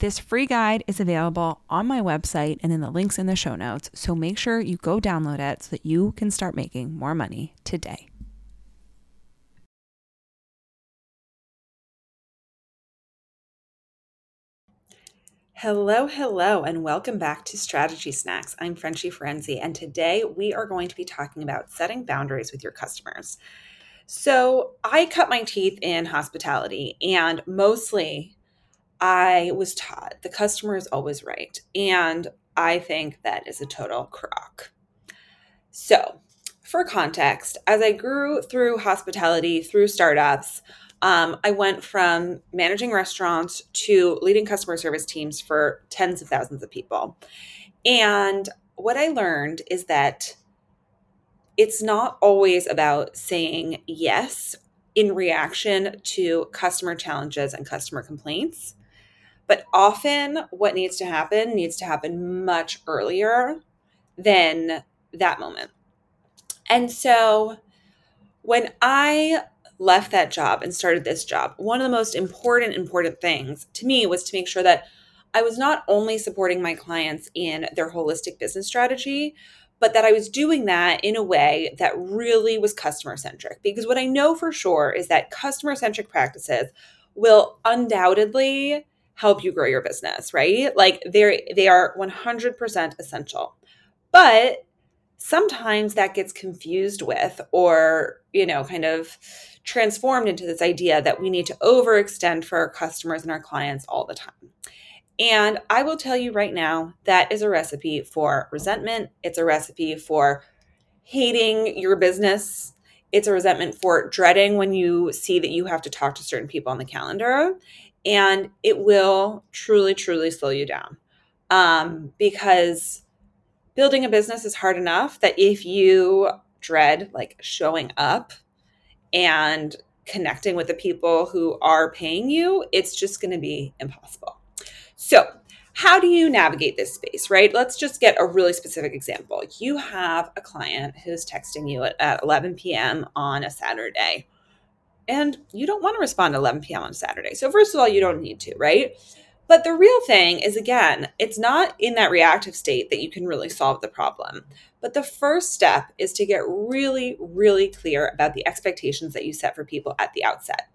This free guide is available on my website and in the links in the show notes, so make sure you go download it so that you can start making more money today. Hello, hello, and welcome back to Strategy Snacks. I'm Frenchie Ferenczi, and today we are going to be talking about setting boundaries with your customers. So, I cut my teeth in hospitality, and mostly I was taught the customer is always right. And I think that is a total crock. So, for context, as I grew through hospitality, through startups, um, I went from managing restaurants to leading customer service teams for tens of thousands of people. And what I learned is that it's not always about saying yes in reaction to customer challenges and customer complaints. But often, what needs to happen needs to happen much earlier than that moment. And so, when I left that job and started this job, one of the most important, important things to me was to make sure that I was not only supporting my clients in their holistic business strategy, but that I was doing that in a way that really was customer centric. Because what I know for sure is that customer centric practices will undoubtedly help you grow your business, right? Like they're they are 100% essential. But sometimes that gets confused with or, you know, kind of transformed into this idea that we need to overextend for our customers and our clients all the time. And I will tell you right now, that is a recipe for resentment. It's a recipe for hating your business. It's a resentment for dreading when you see that you have to talk to certain people on the calendar. And it will truly, truly slow you down. Um, because building a business is hard enough that if you dread like showing up and connecting with the people who are paying you, it's just going to be impossible. So, how do you navigate this space, right? Let's just get a really specific example. You have a client who's texting you at, at 11 p.m. on a Saturday, and you don't want to respond at 11 p.m. on Saturday. So, first of all, you don't need to, right? But the real thing is, again, it's not in that reactive state that you can really solve the problem. But the first step is to get really, really clear about the expectations that you set for people at the outset.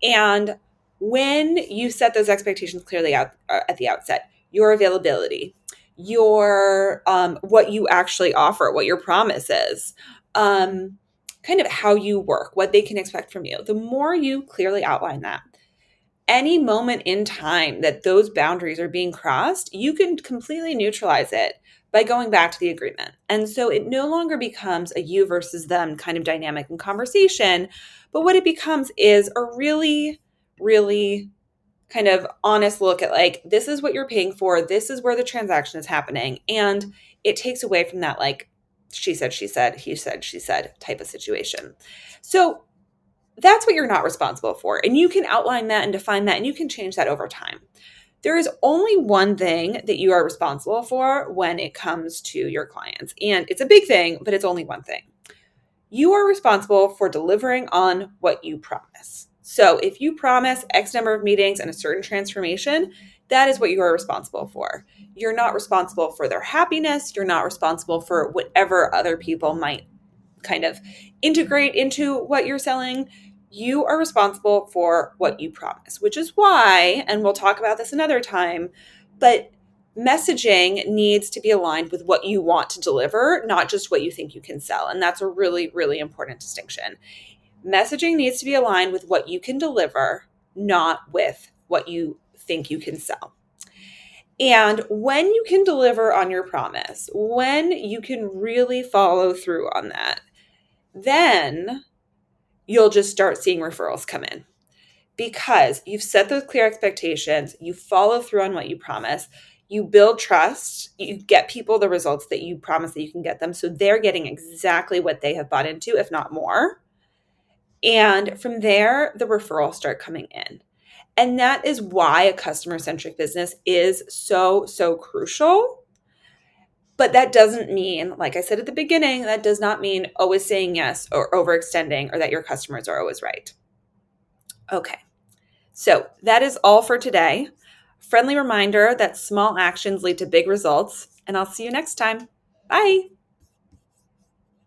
And when you set those expectations clearly out uh, at the outset, your availability, your um, what you actually offer, what your promise is, um, kind of how you work, what they can expect from you. The more you clearly outline that, any moment in time that those boundaries are being crossed, you can completely neutralize it by going back to the agreement. And so it no longer becomes a you versus them kind of dynamic and conversation, but what it becomes is a really, really kind of honest look at like, this is what you're paying for, this is where the transaction is happening. And it takes away from that, like, she said, she said, he said, she said type of situation. So that's what you're not responsible for. And you can outline that and define that, and you can change that over time. There is only one thing that you are responsible for when it comes to your clients. And it's a big thing, but it's only one thing. You are responsible for delivering on what you promise. So if you promise X number of meetings and a certain transformation, that is what you are responsible for. You're not responsible for their happiness. You're not responsible for whatever other people might kind of integrate into what you're selling, you are responsible for what you promise, which is why, and we'll talk about this another time, but messaging needs to be aligned with what you want to deliver, not just what you think you can sell. And that's a really, really important distinction. Messaging needs to be aligned with what you can deliver, not with what you think you can sell. And when you can deliver on your promise, when you can really follow through on that, then you'll just start seeing referrals come in because you've set those clear expectations, you follow through on what you promise, you build trust, you get people the results that you promise that you can get them. So they're getting exactly what they have bought into, if not more. And from there, the referrals start coming in. And that is why a customer centric business is so, so crucial. But that doesn't mean, like I said at the beginning, that does not mean always saying yes or overextending or that your customers are always right. Okay, so that is all for today. Friendly reminder that small actions lead to big results, and I'll see you next time. Bye.